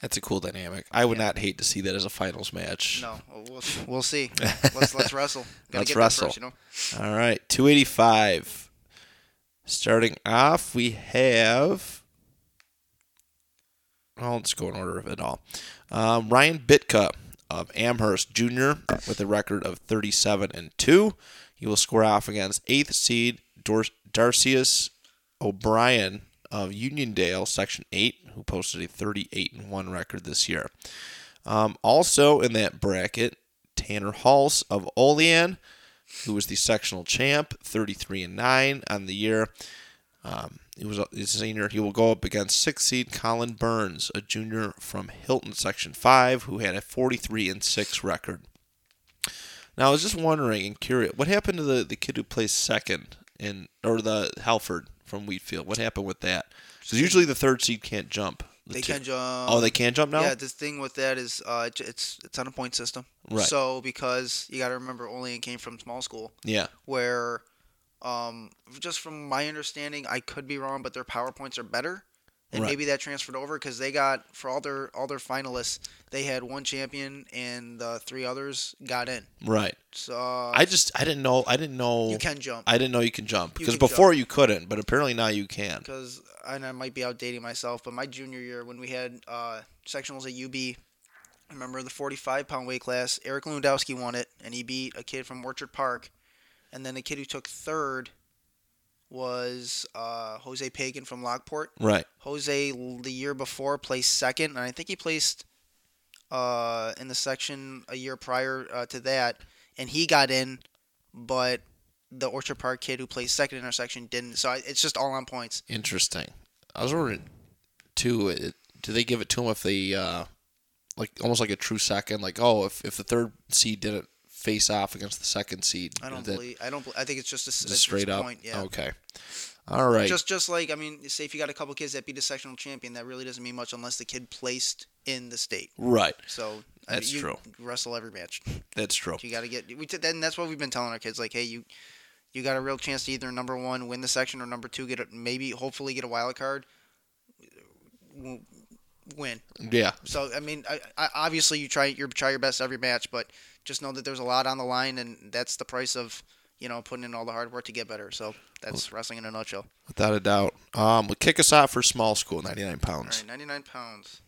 that's a cool dynamic. I would Yeah. not hate to see that as a finals match. No, we'll, we'll see. Let's let's wrestle. Gotta Let's get wrestle. First, you know? All right, 285. Starting off, we have. Well, let's go in order of it all. Um, Ryan Bitka of Amherst Jr. with a record of 37 and 2. He will score off against 8th seed Dor- Darcius O'Brien of Uniondale, Section 8, who posted a 38 and 1 record this year. Um, also in that bracket, Tanner Hulse of Olean, who was the sectional champ, 33 and 9 on the year. Um, he was a, a senior. He will go up against sixth seed Colin Burns, a junior from Hilton Section 5, who had a 43 and 6 record. Now, I was just wondering and curious, what happened to the, the kid who placed second in, or the Halford from Wheatfield? What happened with that? Because usually the third seed can't jump. The They two- can jump. Oh, they can jump now? Yeah, the thing with that is uh, it's it's on a point system. Right. So because you got to remember, Olean came from small school. Yeah. where um, just from my understanding, I could be wrong, but their PowerPoints are better. And Right. maybe that transferred over because they got for all their all their finalists, they had one champion and the three others got in. Right. So uh, I just, I didn't know, I didn't know. you can jump I didn't know you can jump because before you couldn't, but apparently now you can. because and I might be outdating myself, but my junior year when we had uh, sectionals at UB, I remember the 45 pound weight class. Eric Lewandowski won it, and he beat a kid from Orchard Park, and then the kid who took third was uh, Jose Pagan from Lockport. Right. Jose the year before placed second, and I think he placed uh, in the section a year prior uh, to that, and he got in, but the Orchard Park kid who placed second intersection didn't. So I, it's just all on points. Interesting. I was wondering too. Do they give it to him if they uh, like almost like a true second? Like, oh, if if the third seed didn't face off against the second seed. I don't believe. I don't. I think it's just a, just straight up. Point, yeah. Okay. All right. Just just like I mean, say if you got a couple kids that beat a sectional champion, that really doesn't mean much unless the kid placed in the state. right. So I mean, That's you true. Wrestle every match. That's true. You got to get. We t- then that's what we've been telling our kids. Like, hey, you you got a real chance to either number one win the section or number two get a, maybe hopefully get a wild card. Win. Yeah. So I mean, I, I, obviously you try you try your best every match, but just know that there's a lot on the line, and that's the price of you know putting in all the hard work to get better. So that's wrestling in a nutshell. Without a doubt. Um, well, kick us off for small school, 99 pounds. right, 99 pounds.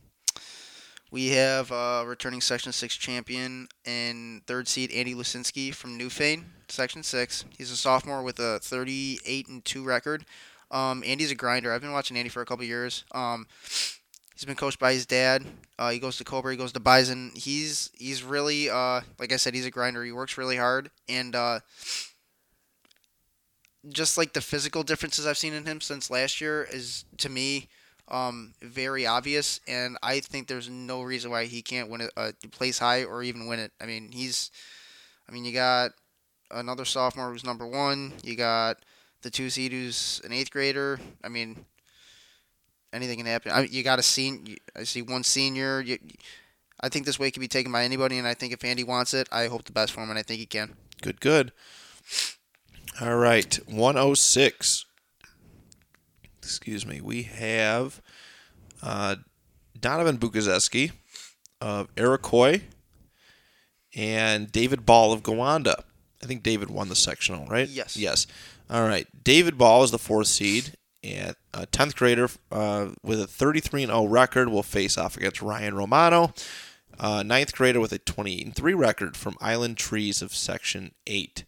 We have uh, returning Section 6 champion and third seed Andy Lusinski from Newfane, Section 6. He's a sophomore with a 38 and 2 record. Um, Andy's a grinder. I've been watching Andy for a couple years. Um, he's been coached by his dad. Uh, he goes to Cobra. He goes to Bison. He's he's really uh, like I said, he's a grinder. He works really hard and uh, just like the physical differences I've seen in him since last year is to me um, very obvious, and I think there's no reason why he can't win it, uh, place high or even win it. I mean, he's, I mean, you got another sophomore who's number one. You got the two seed who's an eighth grader. I mean, anything can happen. I, you got a senior. I see one senior. You, I think this weight can be taken by anybody, and I think if Andy wants it, I hope the best for him, and I think he can. Good, good. All right. 106. Excuse me. We have uh, Donovan Bukazeski of Iroquois and David Ball of Gowanda. I think David won the sectional, right? Yes. Yes. All right. David Ball is the fourth seed, and a 10th grader uh, with a 33 0 record will face off against Ryan Romano. Uh, ninth grader with a 20 3 record from Island Trees of Section 8.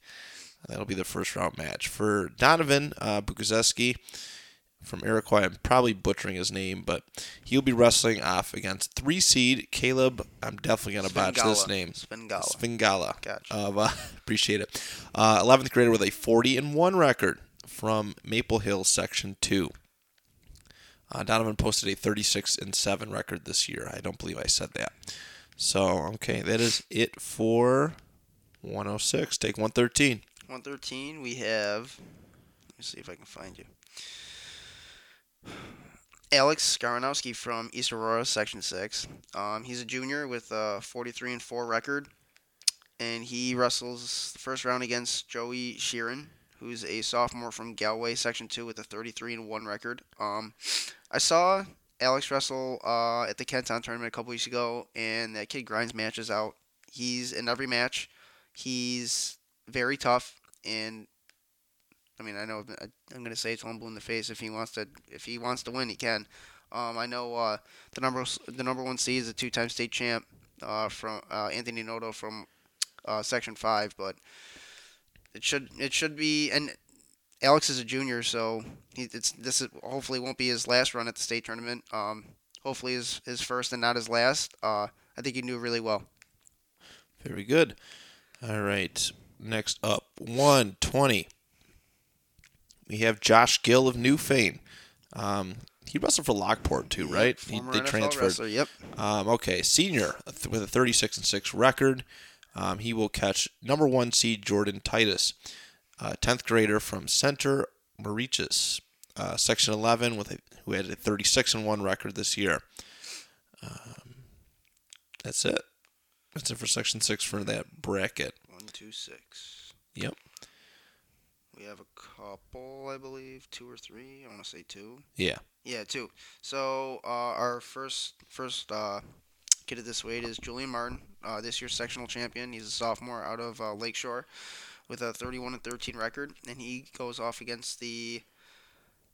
That'll be the first round match. For Donovan uh, Bukazeski from Iroquois, I'm probably butchering his name, but he'll be wrestling off against three seed Caleb. I'm definitely going to botch this name. Svengala. Svengala. Gotcha. Uh, appreciate it. Uh, 11th grader with a 40 and 1 record from Maple Hill Section 2. Uh, Donovan posted a 36 and 7 record this year. I don't believe I said that. So, okay, that is it for 106. Take 113. 113, we have. Let me see if I can find you. Alex Skaranowski from East Aurora, Section 6. Um, he's a junior with a 43 and 4 record. And he wrestles the first round against Joey Sheeran, who's a sophomore from Galway, Section 2, with a 33 and 1 record. Um, I saw Alex wrestle uh, at the Kenton tournament a couple weeks ago, and that kid grinds matches out. He's in every match. He's very tough, and I mean, I know I'm going to say it's one blue in the face. If he wants to, if he wants to win, he can. Um, I know uh, the number the number one seed is a two-time state champ uh, from uh, Anthony Noto from uh, Section Five, but it should it should be and Alex is a junior, so he, it's this is, hopefully won't be his last run at the state tournament. Um, hopefully his his first and not his last. Uh, I think he knew really well. Very good. All right. Next up, 120. We have Josh Gill of Newfane. Um, he wrestled for Lockport too, right? He, they NFL transferred. wrestler. Yep. Um, okay, senior with a 36 and 6 record. Um, he will catch number one seed Jordan Titus, uh, 10th grader from Center Moriches, uh, Section 11, with a, who had a 36 and 1 record this year. Um, that's it. That's it for Section 6 for that bracket. One, two, six. Yep. We have a couple, I believe, two or three. I want to say two. Yeah. Yeah, two. So uh, our first first uh, kid at this weight is Julian Martin, uh, this year's sectional champion. He's a sophomore out of uh, Lakeshore with a 31 and 13 record, and he goes off against the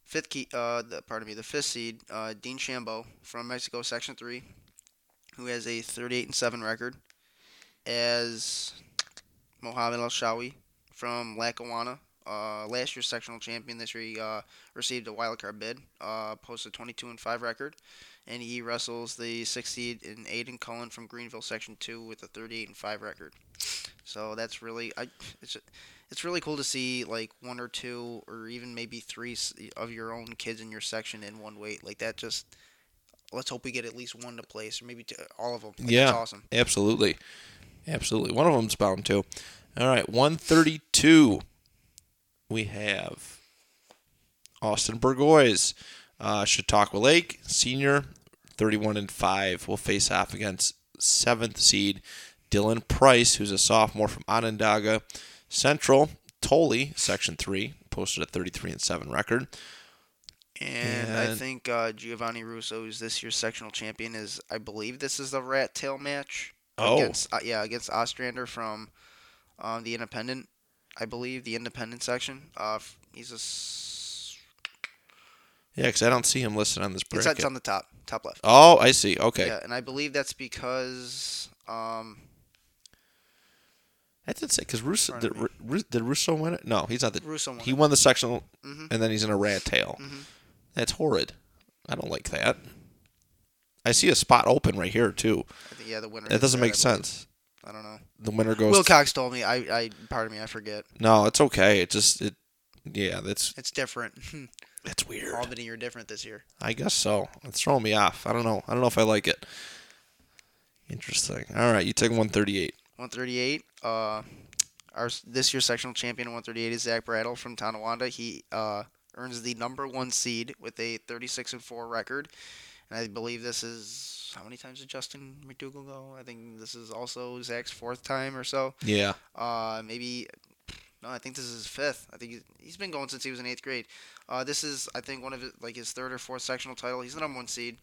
fifth key, uh, the, pardon me, the fifth seed uh, Dean Shambo from Mexico, Section Three, who has a 38 and 7 record, as Mohamed Al Shawi from Lackawanna, uh, last year's sectional champion. This year he uh, received a wild card bid, uh, posted 22 and 5 record, and he wrestles the sixth seed in Aiden Cullen from Greenville Section 2 with a 38 and 5 record. So that's really I it's it's really cool to see like one or two or even maybe three of your own kids in your section in one weight like that. Just let's hope we get at least one to place or maybe two, all of them. Like, Yeah. that's awesome. Absolutely. Absolutely. One of them's bound to. All right, 132. We have Austin Burgoyes, uh, Chautauqua Lake, senior, 31 and 5, will face off against seventh seed Dylan Price, who's a sophomore from Onondaga Central. Tolley, Section 3, posted a 33 and 7 record. And, I think uh, Giovanni Russo, who's this year's sectional champion, is I believe this is the rat tail match. Oh. Against, uh, yeah, against Ostrander from um, the Independent, I believe the Independent section. Uh, he's a. Yeah, because I don't see him listed on this bracket. it's on the top, top left. oh, I see. Okay. Yeah, and I believe that's because um, I didn't say because Russo did. Ru- did Russo win it? No, he's not the. Russo won. He it. won the sectional, Mhm. and then he's in a rat tail. Mhm. That's horrid. I don't like that. I see a spot open right here too. I think, yeah, the winner. That doesn't there, make sense. I don't know. The winner goes. Will Cox told me. I, I, pardon me, I forget. no, it's okay. It just it. Yeah, that's It's different. that's weird. Albany, you're different this year. I guess so. It's throwing me off. I don't know. I don't know if I like it. Interesting. All right, you take 138. 138. Uh, our this year's sectional champion in 138 is Zach Brattle from Tonawanda. He uh, earns the number one seed with a 36 and four record, and I believe this is how many times did Justin McDougal go? I think this is also Zach's fourth time or so. Yeah. Uh, maybe no, I think this is his fifth. I think he's, he's been going since he was in eighth grade. Uh, this is I think one of his, like his third or fourth sectional title. He's the number one seed.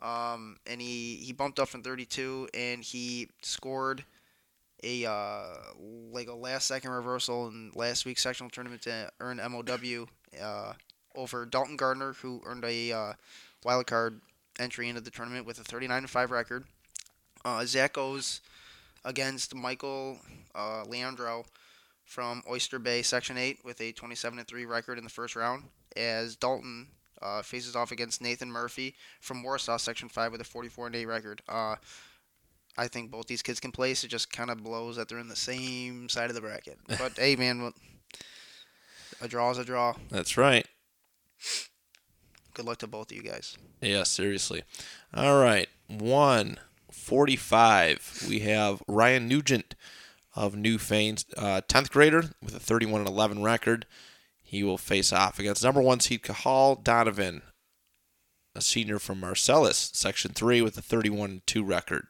Um, and he, he bumped up from 32 and he scored a uh, like a last second reversal in last week's sectional tournament to earn MOW uh, over Dalton Gardner who earned a uh, wild card entry into the tournament with a 39 5 record. Uh, Zach goes against Michael uh, Leandro from Oyster Bay Section 8 with a 27 3 record in the first round as Dalton uh, faces off against Nathan Murphy from Warsaw Section 5 with a 44 8 record. Uh, I think both these kids can place. It just kind of blows that they're in the same side of the bracket. But hey, man, what- a draw is a draw. That's right. Good luck to both of you guys. Yeah, seriously. All right, 145. We have Ryan Nugent of Newfane's, uh, 10th grader with a 31 and 11 record. He will face off against number one seed Cahal Donovan, a senior from Marcellus, Section 3, with a 31 and 2 record.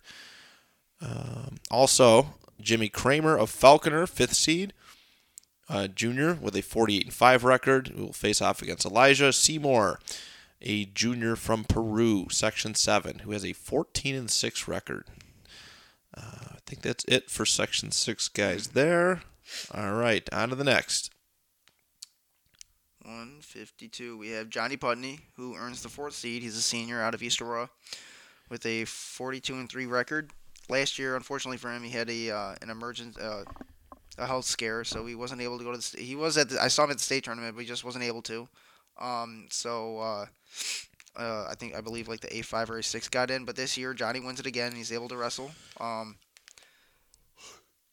Um, also, Jimmy Kramer of Falconer, 5th seed, uh, junior with a 48 and 5 record, will face off against Elijah Seymour, a junior from Peru, Section 7, who has a 14 and 6 record. Uh, I think that's it for Section 6 guys there. All right, on to the next. 152. We have Johnny Putney, who earns the fourth seed. He's a senior out of East Aurora with a 42 and 3 record. Last year, unfortunately for him, he had a uh, an emergent uh, a health scare, so he wasn't able to go to the. He was at the, I saw him at the state tournament, but he just wasn't able to. Um, so uh, uh, I think I believe like the A5 or A6 got in, but this year Johnny wins it again. He's able to wrestle. Um,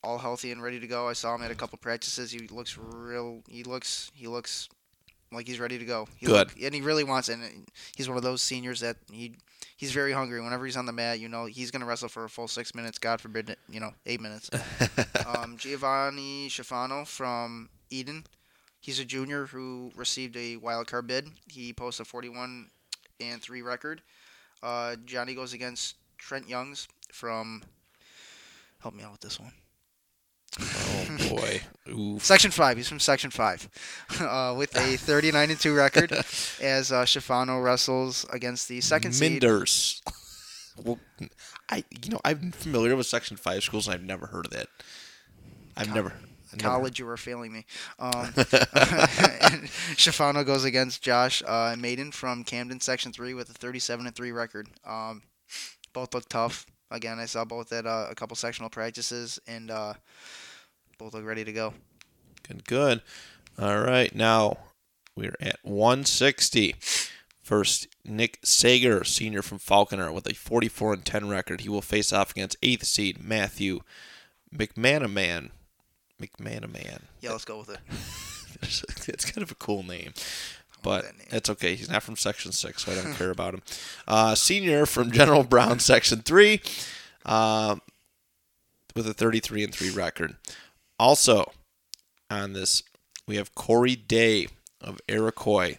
all healthy and ready to go. I saw him at a couple practices. He looks real. He looks. He looks like he's ready to go. He Good. look- and he really wants it. And he's one of those seniors that he he's very hungry. Whenever he's on the mat, you know he's gonna wrestle for a full six minutes. God forbid, you know, eight minutes. um, Giovanni Schifano from Eden. He's a junior who received a wild card bid. He posts a 41 and 3 record. Uh, Johnny goes against Trent Youngs from. Help me out with this one. Oh boy. Oof. Section 5. He's from Section 5. Uh, with a 39 and 2 record as uh, Schifano wrestles against the second seed. Minders. well, I you know I'm familiar with Section Five schools and I've never heard of that. I've never. College, you were failing me. Um, Schifano goes against Josh uh, Maiden from Camden Section 3 with a 37 and 3 record. Um, both look tough. Again, I saw both at uh, a couple sectional practices, and uh, both look ready to go. Good, good. All right, now we're at 160. First, Nick Sager, senior from Falconer, with a 44 and 10 record. He will face off against eighth seed Matthew McManaman. McManaman. Yeah, let's go with it. it's kind of a cool name, but name. it's okay. He's not from Section Six, so I don't care about him. Uh, senior from General Brown, Section Three. Um, with a 33 and 3 record. Also on this, we have Corey Day of Iroquois.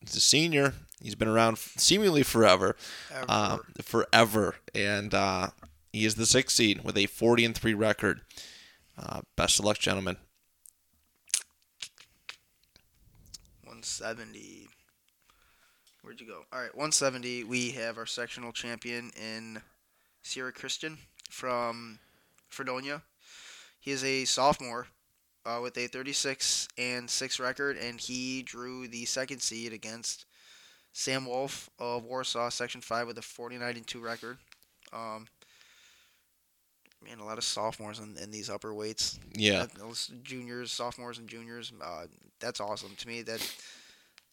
He's a senior. He's been around seemingly forever, uh, forever, and uh, he is the sixth seed with a 40 and 3 record. Uh, best of luck, gentlemen. 170. Where'd you go? All right, 170. We have our sectional champion in Sierra Christian from Fredonia. He is a sophomore uh, with a 36 and 6 record, and he drew the second seed against Sam Wolf of Warsaw, Section 5, with a 49 and 2 record. Um, man, a lot of sophomores in, in these upper weights. Yeah. Uh, juniors, sophomores, and juniors. Uh, that's awesome to me. That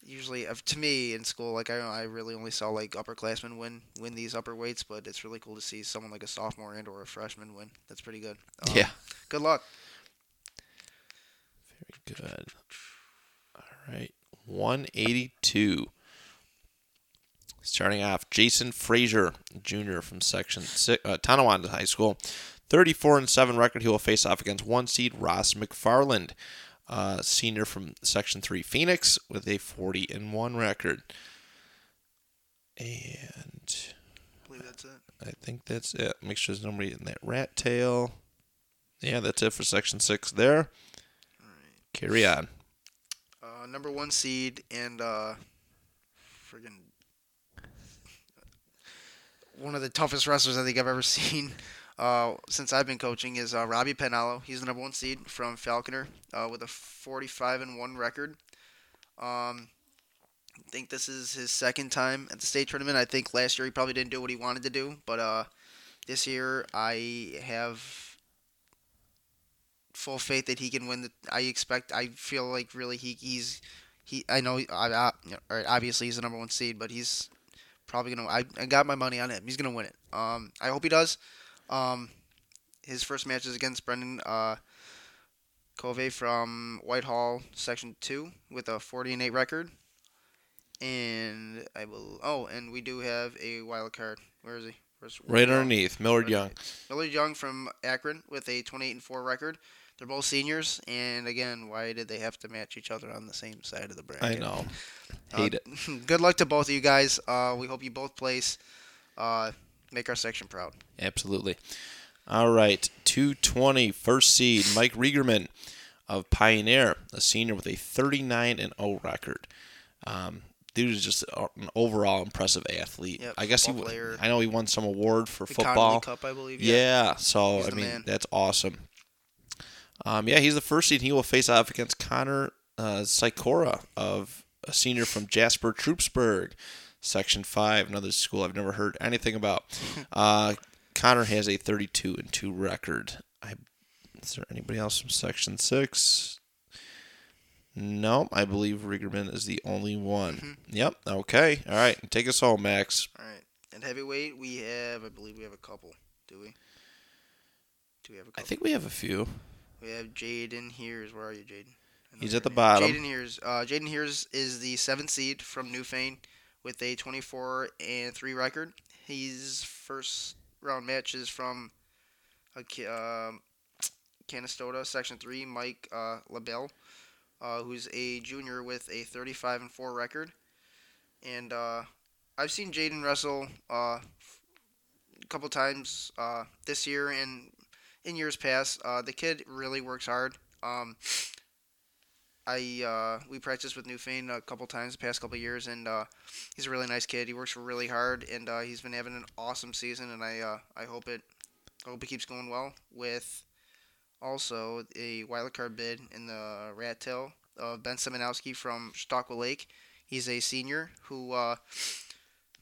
usually, uh, to me in school, like I, I really only saw like upperclassmen win win these upper weights, but it's really cool to see someone like a sophomore and or a freshman win. That's pretty good. Um, Yeah. Good luck. Very good. All right. 182. Starting off, Jason Frazier, Jr. from Section six, uh, Tonawanda High School. 34 and 7 record. He will face off against one seed Ross McFarland, uh, senior from Section 3 Phoenix, with a 40 and 1 record. And I believe that's it. I think that's it. Make sure there's nobody in that rat tail. Yeah, that's it for Section 6 there. Carry on. Uh, number one seed and uh, friggin' one of the toughest wrestlers I think I've ever seen uh, since I've been coaching is uh, Robbie Pinello. He's the number one seed from Falconer uh, with a 45 and one record. Um, I think this is his second time at the state tournament. I think last year he probably didn't do what he wanted to do, but uh, this year I have full faith that he can win. The, I expect. I feel like really he he's he. I know. I, I obviously he's the number one seed, but he's probably gonna. I, I got my money on him. He's gonna win it. Um, I hope he does. Um, his first match is against Brendan uh, Covey from Whitehall, Section Two, with a 40 and 8 record. And I will. Oh, and we do have a wild card. Where is he? Where's, Right underneath, Millard Young. Millard Young from Akron with a 28 and 4 record. They're both seniors, and again, why did they have to match each other on the same side of the bracket? I know. Hate Uh, it. Good luck to both of you guys. Uh, we hope you both place. Uh, make our section proud. Absolutely. All right. 220, first seed, Mike Riegerman of Pioneer, a senior with a 39 and 0 record. Um, dude is just an overall impressive athlete. Yep, I guess he. player. I know he won some award for The football. Cup, I believe. Yeah. So He's I mean man. that's awesome. Um, yeah, he's the first seed. He will face off against Connor uh, Sikora of a senior from Jasper Troupsburg, Section Five, another school I've never heard anything about. uh, Connor has a 32 and two record. I, is there anybody else from Section Six? No, I believe Riggerman is the only one. Mm-hmm. Yep. Okay. All right. Take us home, Max. All right. And heavyweight, we have. I believe we have a couple. Do we? Do we have a I couple? think we have a few. We have Jaden Hears. Where are you, Jaden? He's at the name. bottom. Jaden Hears. Uh, Jaden Hears is the seventh seed from Newfane with a 24 and three record. His first round match is from ki- um Canastota Section Three. Mike uh, LaBelle, uh, who's a junior with a 35 and four record. And uh, I've seen Jaden wrestle uh, a couple times uh, this year and in years past. Uh, the kid really works hard. Um, I uh, we practiced with Newfane a couple times the past couple years, and uh, he's a really nice kid. He works really hard, and uh, he's been having an awesome season. And I uh, I hope it I hope it keeps going well. With also a wild card bid in the rat tail of Ben Simonowski from Stockwell Lake. He's a senior who, uh,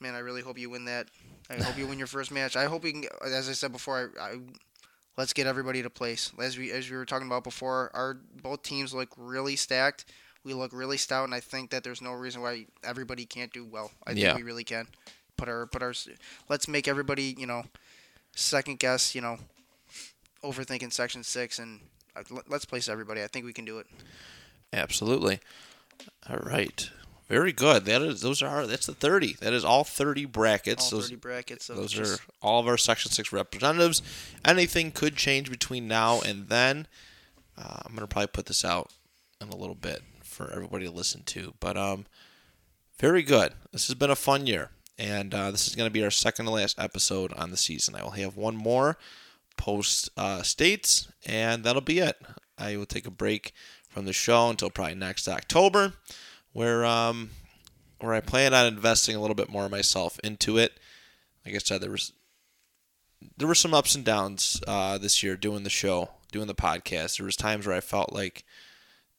man, I really hope you win that. I hope you win your first match. I hope you can. As I said before, I, I let's get everybody to place. As we as we were talking about before, our both teams look really stacked. We look really stout, and I think that there's no reason why everybody can't do well. I think we really can. Put our put our. Let's make everybody you know second guess. You know, overthinking section six, and uh, let's place everybody. I think we can do it. Absolutely. All right. Very good. That is those are that's the thirty. That is all thirty brackets. All those 30 brackets. Those just, are all of our Section Six representatives. Anything could change between now and then. Uh, I'm gonna probably put this out in a little bit for everybody to listen to. But um, very good. This has been a fun year, and uh, this is gonna be our second to last episode on the season. I will have one more post uh, states, and that'll be it. I will take a break from the show until probably next October, where um, where I plan on investing a little bit more myself into it. Like I said, there was there were some ups and downs uh, this year doing the show, doing the podcast. There was times where I felt like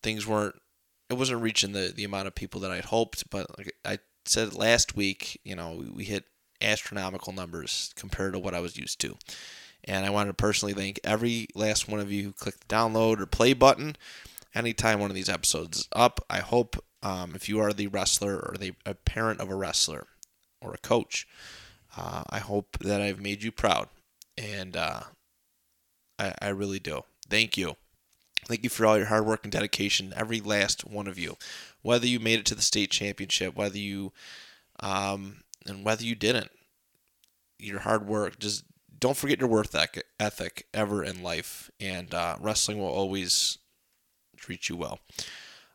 things weren't it wasn't reaching the, the amount of people that I'd hoped, but like I said last week, you know, we, we hit astronomical numbers compared to what I was used to. And I wanted to personally thank every last one of you who clicked the download or play button anytime one of these episodes is up. I hope um, if you are the wrestler or the a parent of a wrestler or a coach, uh, I hope that I've made you proud. And uh, I, I really do. Thank you. Thank you for all your hard work and dedication, every last one of you. Whether you made it to the state championship, whether you, um, and whether you didn't, your hard work. Just don't forget your worth ethic ever in life, and uh, wrestling will always treat you well.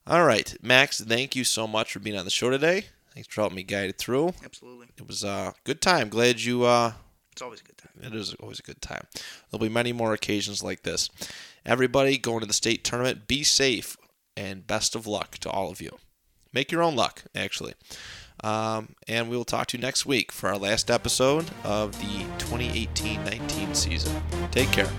All right, Max, thank you so much for being on the show today. Thanks for helping me guide it through. absolutely. It was a uh, good time. Glad you. Uh, It's always a good time. it is always a good time. There'll be many more occasions like this. Everybody going to the state tournament, be safe and best of luck to all of you. Make your own luck, actually. Um, and we will talk to you next week for our last episode of the 2018 19 season. Take care.